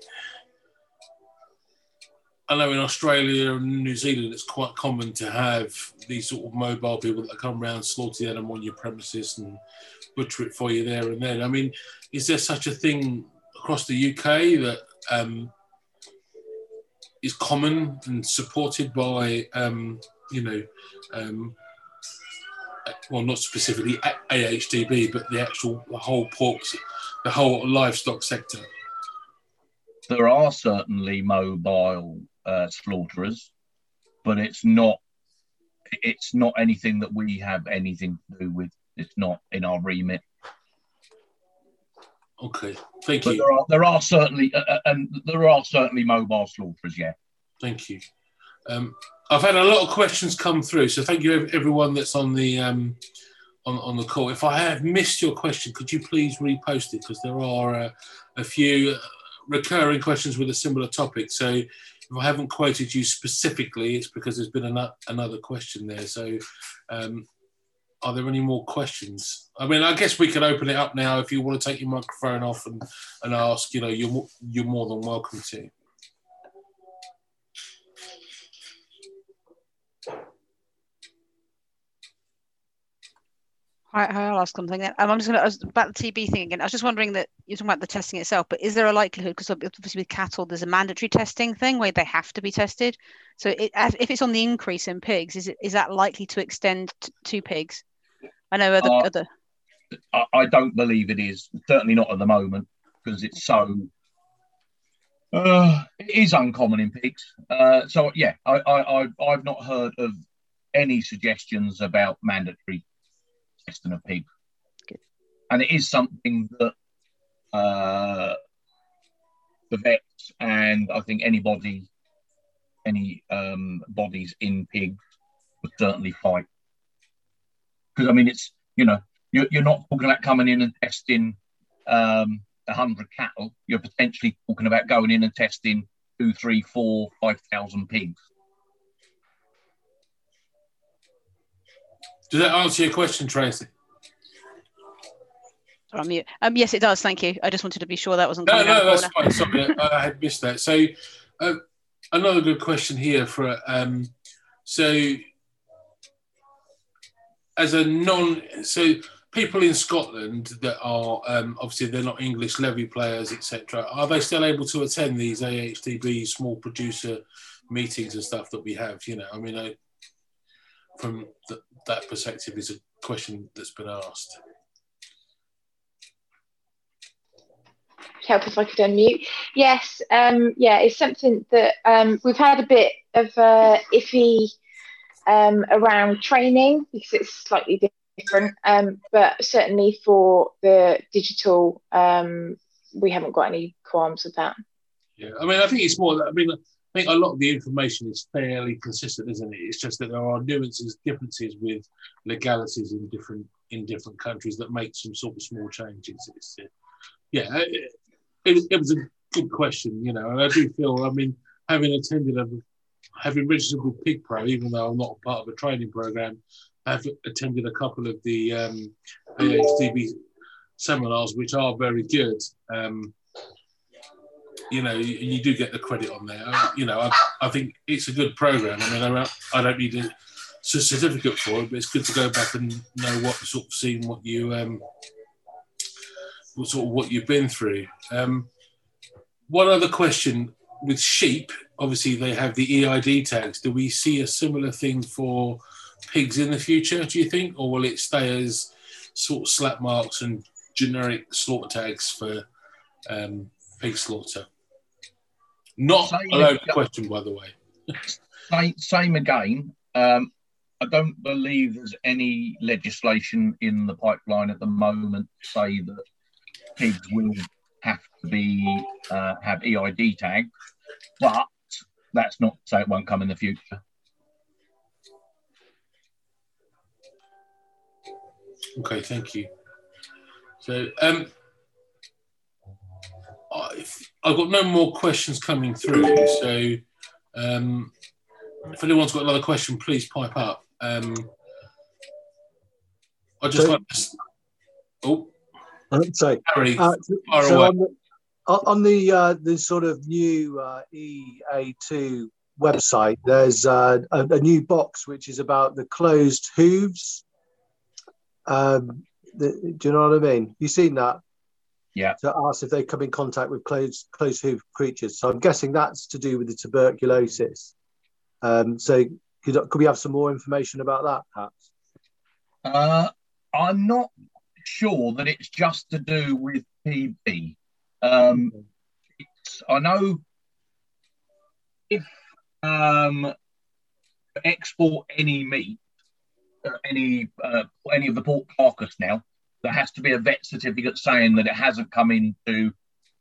I know in Australia and New Zealand, it's quite common to have these sort of mobile people that come around, slaughter the animal on your premises and butcher it for you there and then. I mean, is there such a thing across the UK that um, is common and supported by, um, you know, um, well, not specifically AHDB, but the actual the whole pork, the whole livestock sector? There are certainly mobile uh, slaughterers, but it's not it's not anything that we have anything to do with. It's not in our remit. Okay, thank But you. there are there are certainly uh, uh, and there are certainly mobile slaughterers. Yeah. Thank you. Um, I've had a lot of questions come through, so thank you everyone that's on the um, on, on the call. If I have missed your question, could you please repost it because there are uh, a few uh, recurring questions with a similar topic. So if I haven't quoted you specifically, it's because there's been ano- another question there. So um, are there any more questions? I mean, I guess we can open it up now if you want to take your microphone off and, and ask. You know, you're you're more than welcome to. Hi, I'll ask something then. Um, I'm just going to about the TB thing again. I was just wondering that you're talking about the testing itself, but is there a likelihood because obviously with cattle there's a mandatory testing thing where they have to be tested. So it, if it's on the increase in pigs, is it is that likely to extend t- to pigs? I know other Uh, other. I, I don't believe it is. Certainly not at the moment because it's so. Uh, it is uncommon in pigs. Uh, so yeah, I, I, I've, I've not heard of any suggestions about mandatory testing of pigs, Good. and it is something that uh, the vets and I think anybody, any um, bodies in pigs would certainly fight. Because I mean, it's you know you're, you're not talking about coming in and testing um, 100 cattle. You're potentially talking about going in and testing two, three, four, five thousand pigs. Does that answer your question, Tracy? I'm mute. Um, yes, it does. Thank you. I just wanted to be sure that wasn't No, no, that's fine. Sorry, I had missed that. So, um, another good question here for um, so as a non so people in Scotland that are um, obviously they're not English levy players, etc. Are they still able to attend these AHDB small producer meetings and stuff that we have? You know, I mean, I, from th- that perspective, is a question that's been asked. help if I could unmute. Yes, um, yeah, it's something that um, we've had a bit of uh, iffy um, around training because it's slightly different, um, but certainly for the digital, um, we haven't got any qualms with that. Yeah, I mean, I think it's more. I mean, I think a lot of the information is fairly consistent, isn't it? It's just that there are nuances, differences with legalities in different in different countries that make some sort of small changes. It's, uh, yeah, it, it, it was a good question, you know, and I do feel. I mean, having attended a, having registered with Pig Pro, even though I'm not part of a training program, I've attended a couple of the um, AHDB seminars, which are very good. Um, you know, you, do get the credit on there. I, you know, I, I think it's a good program. I mean, I, don't- I don't need a certificate for it, but it's good to go back and know what sort of seen what you um, what sort of what you've been through. Um, one other question with sheep, obviously they have the EID tags. Do we see a similar thing for pigs in the future? Do you think, or will it stay as sort of slap marks and generic slaughter tags for um, pig slaughter? Not Same a loaded question, by the way. Same, same again. Um, I don't believe there's any legislation in the pipeline at the moment to say that pigs will have to be uh, have EID tags, but that's not to say it won't come in the future. Okay, thank you. So, um, I've, got no more questions coming through. So, um, if anyone's got another question, please pipe up. Um, I just So- like to. Oh, Uh, So, Harry, uh, far so away. on the, on the uh, the sort of new uh, EA2 website, there's uh, a, a, new box which is about the closed hooves. Um, the, do you know what I mean? You seen that? Yeah. To ask if they come in contact with close close hoof creatures. So I'm guessing that's to do with the tuberculosis. Um, so could, could we have some more information about that, perhaps? Uh, I'm not sure that it's just to do with TB. Um, I know if um, export any meat, uh, any uh, any of the pork carcass now, there has to be a vet certificate saying that it hasn't come into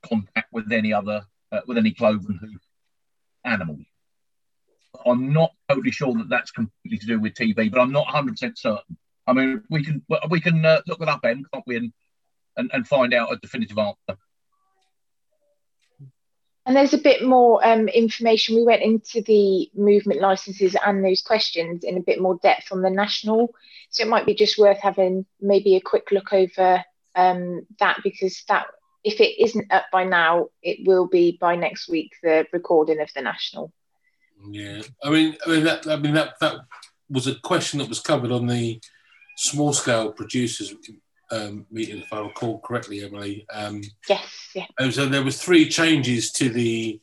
contact with any other uh, with any cloven hoof animal. I'm not totally sure that that's completely to do with TB, but I'm not 100 percent certain. I mean, we can we can uh, look it up, then, can't we, and, and and find out a definitive answer. And there's a bit more um, information. We went into the movement licenses and those questions in a bit more depth on the national. So it might be just worth having maybe a quick look over um, that because that if it isn't up by now, it will be by next week. The recording of the national. Yeah, I mean, I mean that. I mean that. That was a question that was covered on the small scale producers um, meeting, if I recall correctly, Emily. Um, yes, yeah. And so there was three changes to the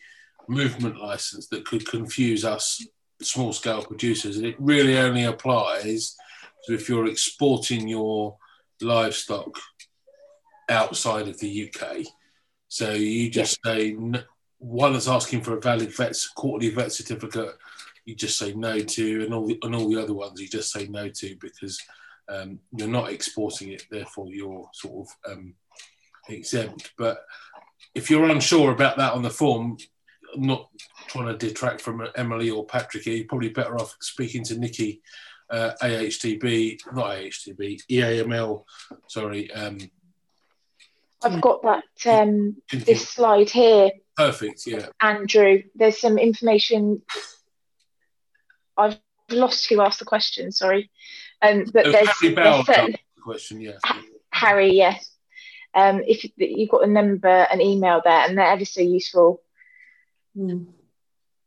movement license that could confuse us small scale producers, and it really only applies to if you're exporting your livestock outside of the UK. So you just yeah. say one that's asking for a valid vet quarterly vet certificate, you just say no to, and all the, and all the other ones you just say no to because um, you're not exporting it, therefore you're sort of um, exempt. But if you're unsure about that on the form, I'm not trying to detract from Emily or Patrick here, you're probably better off speaking to Nikki, uh, AHDB, not AHDB, EAML, sorry. Um, I've got that um, this slide here. Perfect, yeah. Andrew, there's some information. I've lost who asked the question, sorry. Um, but there's, Harry Bell there's the question, yes. Harry, yes. Um, if you've got a number, an email there, and they're ever so useful. Mm.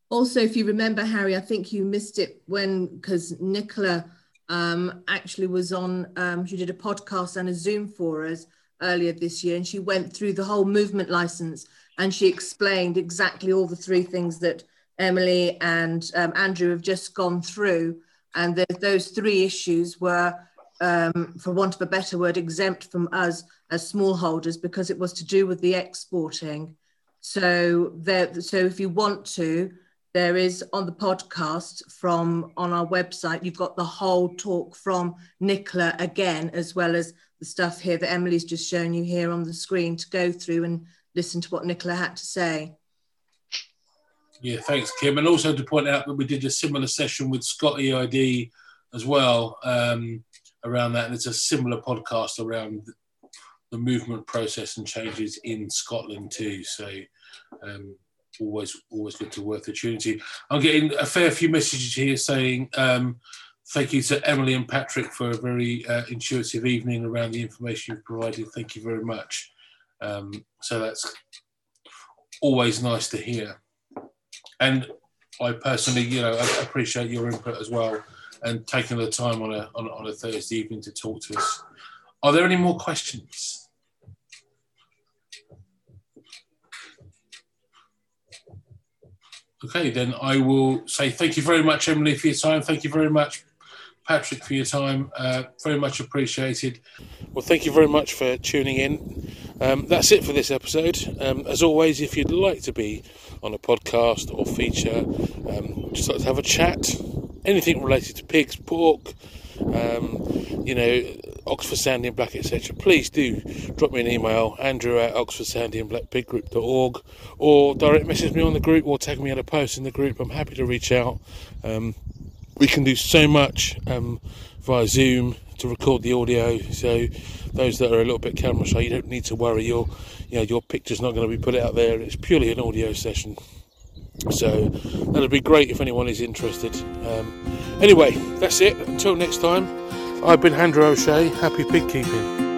Also, if you remember, Harry, I think you missed it when because Nicola um, actually was on. Um, she did a podcast and a Zoom for us earlier this year, and she went through the whole movement license and she explained exactly all the three things that Emily and um, Andrew have just gone through and the, those three issues were, um, for want of a better word, exempt from us as smallholders because it was to do with the exporting. So there, so if you want to, there is on the podcast from on our website, you've got the whole talk from Nicola again, as well as the stuff here that Emily's just shown you here on the screen to go through and listen to what Nicola had to say. Yeah, thanks, Kim. And also to point out that we did a similar session with ScotEID as well um, around that. And it's a similar podcast around the movement process and changes in Scotland too. So um, always, always good to worth the opportunity. I'm getting a fair few messages here saying um, thank you to Emily and Patrick for a very uh, intuitive evening around the information you've provided. Thank you very much. Um, so that's always nice to hear and I personally, you know, appreciate your input as well and taking the time on a on, on a Thursday evening to talk to us. Are there any more questions? Okay, then I will say thank you very much, Emily, for your time. Thank you very much, Patrick, for your time. Uh, very much appreciated. Well, thank you very much for tuning in. Um, that's it for this episode. Um, as always, if you'd like to be on a podcast or feature, um, just like to have a chat, anything related to pigs, pork, um, you know, Oxford Sandy and Black, etc., please do drop me an email, andrew at Oxford Sandy and Black Group.org, or direct message me on the group or tag me at a post in the group. I'm happy to reach out. Um, we can do so much um, via Zoom to record the audio. So those that are a little bit camera shy, you don't need to worry. Your you know, your picture's not going to be put out there. It's purely an audio session. So that'd be great if anyone is interested. Um, anyway, that's it. Until next time, I've been Andrew O'Shea. Happy pig keeping.